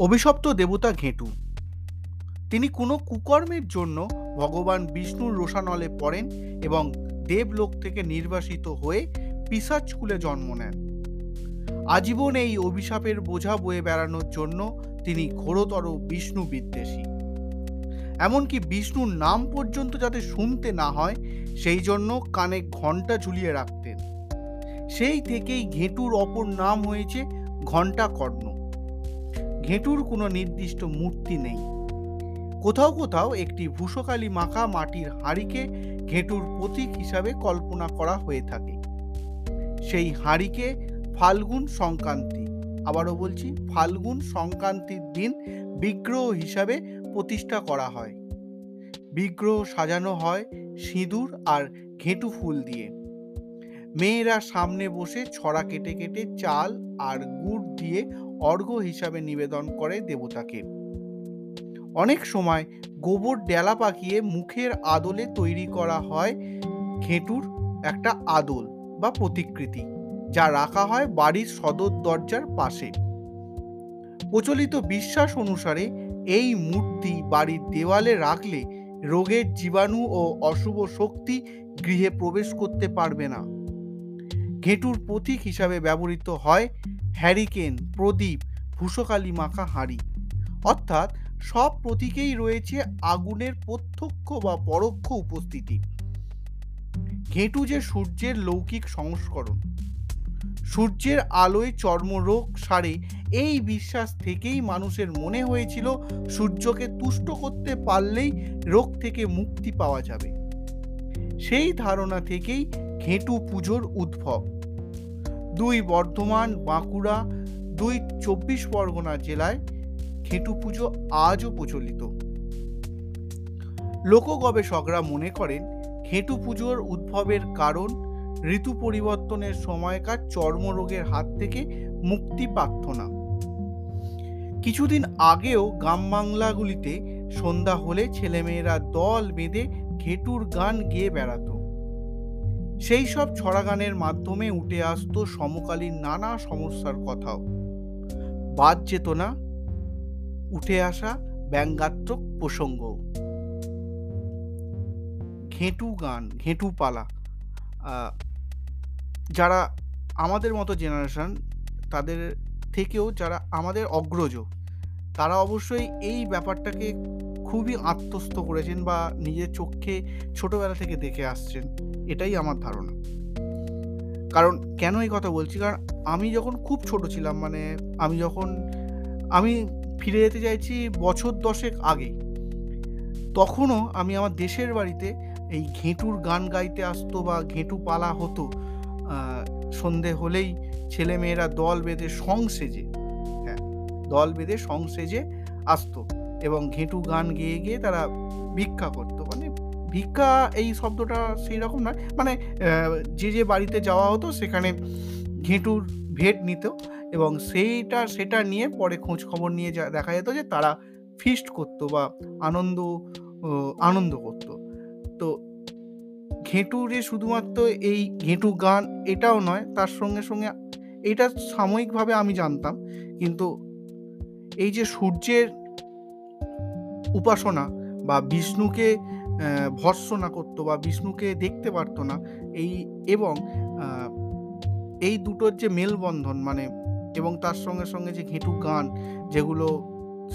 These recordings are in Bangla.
অভিশপ্ত দেবতা ঘেঁটু। তিনি কোনো কুকর্মের জন্য ভগবান বিষ্ণুর রোষানলে পড়েন এবং দেবলোক থেকে নির্বাসিত হয়ে পিসাচ কুলে জন্ম নেন। আজীবন এই অভিশাপের বোঝা বয়ে বেড়ানোর জন্য তিনি ঘোরতর বিষ্ণু বিদ্বেষী। এমনকি বিষ্ণুর নাম পর্যন্ত যাতে শুনতে না হয়, সেই জন্য কানে ঘণ্টা ঝুলিয়ে রাখতেন। সেই থেকেই ঘেঁটুর অপর নাম হয়েছে ঘণ্টা কর্ণ ঘেঁটুর কোনো নির্দিষ্ট মূর্তি নেই। কোথাও কোথাও একটি ভূষকালী মাখা মাটির হাঁড়িকে ঘেঁটুর প্রতীক হিসাবে কল্পনা করা হয়ে থাকে। সেই হাঁড়িকে ফাল্গুন সংক্রান্তি, আবারও বলছি ফাল্গুন সংক্রান্তির দিন বিগ্রহ হিসাবে প্রতিষ্ঠা করা হয়। বিগ্রহ সাজানো হয় সিঁদুর আর ঘেঁটু ফুল দিয়ে। মেয়েরা সামনে বসে ছড়া কেটে কেটে চাল আর গুড় দিয়ে অর্ঘ্য হিসাবে নিবেদন করে দেবতাকে। অনেক সময় গোবর ডেলা পাকিয়ে মুখের আদলে তৈরি করা হয় ঘেঁটুর একটা আদল বা প্রতিকৃতি, যা রাখা হয় বাড়ির সদর দরজার পাশে। প্রচলিত বিশ্বাস অনুসারে এই মূর্তি বাড়ির দেওয়ালে রাখলে রোগের জীবাণু ও অশুভ শক্তি গৃহে প্রবেশ করতে পারবে না। ঘেঁটুর প্রতীক হিসাবে ব্যবহৃত হয় হ্যারিকেন, প্রদীপ, ভূষকালী মাখা হাঁড়ি। অর্থাৎ সব প্রতীকেই রয়েছে আগুনের প্রত্যক্ষ বা পরোক্ষ উপস্থিতি। ঘেঁটু যে সূর্যের লৌকিক সংস্করণ। সূর্যের আলোয় চর্মরোগ সারে এই বিশ্বাস থেকেই মানুষের মনে হয়েছিল সূর্যকে তুষ্ট করতে পারলেই রোগ থেকে মুক্তি পাওয়া যাবে। সেই ধারণা থেকেই ঘেঁটু পুজোর উদ্ভব। দুই বর্ধমান, বাঁকুড়া, দুই চব্বিশ পরগনা জেলায় ঘেঁটু পুজো আজও প্রচলিত। লোক গবেষকরা মনে করেন, ঘেঁটু পুজোর উদ্ভবের কারণ ঋতু পরিবর্তনের সময়কার চর্মরোগের হাত থেকে মুক্তি প্রার্থনা। কিছুদিন আগেও গ্রাম বাংলাগুলিতে সন্ধ্যা হলে ছেলেমেয়েরা দল বেঁধে ঘেটুর গান গেয়ে বেড়াতো। সেই সব ছড়া গানের মাধ্যমে উঠে আসতো সমকালীন নানা সমস্যার কথাও। বাদ যেত না, উঠে আসা ব্যঙ্গাত্মক প্রসঙ্গ ঘেঁটু গান, ঘেঁটু পালা যারা আমাদের মতো জেনারেশন তাদের থেকেও যারা আমাদের অগ্রজ, তারা অবশ্যই এই ব্যাপারটাকে খুবই আত্মস্থ করেছেন বা নিজের চোখে ছোটবেলা থেকে দেখে আসছেন, এটাই আমার ধারণা। কারণ কেন এই কথা বলছি? কারণ আমি যখন খুব ছোট ছিলাম মানে আমি যখন, আমি ফিরে যেতে চাইছি বছর দশেক আগে, তখনও আমি আমার দেশের বাড়িতে এই ঘেঁটুর গান গাইতে আসতো বা ঘেঁটু পালা হতো সন্ধে হলেই ছেলে মেয়েরা দল বেঁধে সং সেজে হ্যাঁ দল বেঁধে সং সেজে আসতো। এবং ঘেঁটু গান গেয়ে গিয়ে তারা ভিক্ষা করতো। মানে ভিক্ষা এই শব্দটা সেই রকম নয়। মানে যে যে বাড়িতে যাওয়া হতো সেখানে ঘেঁটুর ভেট নিত এবং সেইটা, সেটা নিয়ে পরে খোঁজ খবর নিয়ে দেখা যেত যে তারা ফিস্ট করতো বা আনন্দ আনন্দ করতো। তো ঘেঁটুরে শুধুমাত্র এই ঘেঁটু গান এটাও নয়, তার সঙ্গে সঙ্গে এটা সাময়িকভাবে আমি জানতাম। কিন্তু এই যে সূর্যের উপাসনা বা বিষ্ণুকে ভর্সনা করতো বা বিষ্ণুকে দেখতে পারতো না, এই এবং এই দুটোর যে মেলবন্ধন মানে এবং তার সঙ্গে সঙ্গে যে ঘেঁটু গান যেগুলো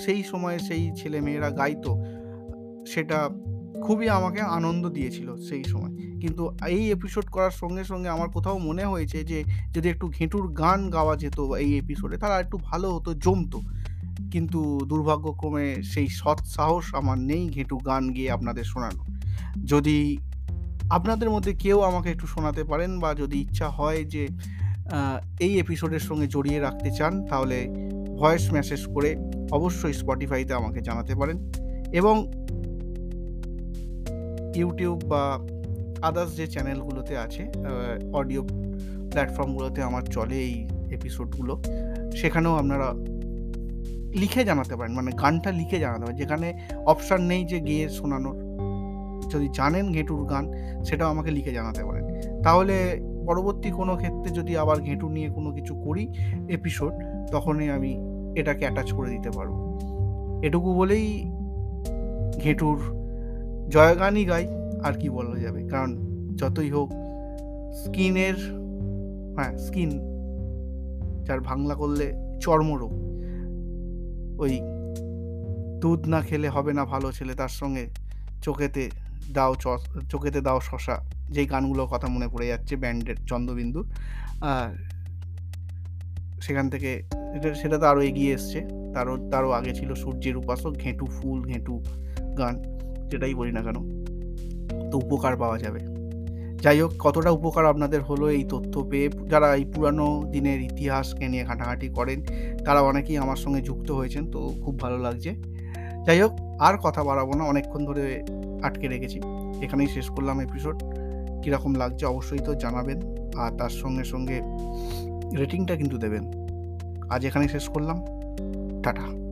সেই সময়ে সেই ছেলে মেয়েরা গাইতো, সেটা খুবই আমাকে আনন্দ দিয়েছিল সেই সময়। কিন্তু এই এপিসোড করার সঙ্গে সঙ্গে আমার কোথাও মনে হয়েছে যে, যদি একটু ঘেঁটুর গান গাওয়া যেত এই এপিসোডে তারা একটু ভালো হতো, জমতো। কিন্তু দুর্ভাগ্যক্রমে সেই সৎ সাহস আমার নেই ঘেঁটু গান গিয়ে আপনাদের শোনানো। যদি আপনাদের মধ্যে কেউ আমাকে একটু শোনাতে পারেন বা যদি ইচ্ছা হয় যে এই এপিসোডের সঙ্গে জড়িয়ে রাখতে চান, তাহলে ভয়েস মেসেজ করে অবশ্যই স্পটিফাইতে আমাকে জানাতে পারেন এবং ইউটিউব বা আদার্স যে চ্যানেলগুলোতে আছে অডিও প্ল্যাটফর্মগুলোতে আমার চলে এই এপিসোডগুলো। সেখানেও আপনারা লিখে জানাতে পারেন মানে গানটা লিখে জানাতে পারেন, যেখানে অপশান নেই যে গেয়ে শোনানোর। যদি জানেন ঘেঁটুর গান, সেটাও আমাকে লিখে জানাতে পারেন। তাহলে পরবর্তী কোনো ক্ষেত্রে যদি আবার ঘেঁটু নিয়ে কোনো কিছু করি এপিসোড তখনই আমি এটাকে অ্যাটাচ করে দিতে পারব। এটুকু বলেই ঘেঁটুর জয়গানই গাই, আর কি বলা যাবে? কারণ যতই হোক, স্কিনের হ্যাঁ স্কিন, যার বাংলা করলে চর্মরোগ ওই দুধ না খেলে হবে না ভালো ছেলে, তার সঙ্গে চোখেতে দাও চোখেতে দাও শশা, যেই গানগুলোর কথা মনে পড়ে যাচ্ছে, ব্যান্ডের চন্দ্রবিন্দুর। আর সেখান থেকে এটা, সেটা তো আরও এগিয়ে এসছে। তারও তারও আগে ছিল সূর্যের উপাসক, ঘেঁটু ফুল, ঘেঁটু গান, যেটাই বলি না কেন, তো উপকার পাওয়া যাবে। যাই হোক, কতটা উপকার আপনাদের হলো এই তথ্য পেয়ে। যারা এই পুরানো দিনের ইতিহাসকে নিয়ে ঘাঁটাঘাঁটি করেন, তারা অনেকেই আমার সঙ্গে যুক্ত হয়েছেন, তো খুব ভালো লাগছে। যাই হোক, আর কথা বাড়াবো না, অনেকক্ষণ ধরে আটকে রেখেছি। এখানেই শেষ করলাম এপিসোড কীরকম লাগছে অবশ্যই তো জানাবেন, আর তার সঙ্গে সঙ্গে রেটিংটা কিন্তু দেবেন। আজ এখানেই শেষ করলাম। টাটা।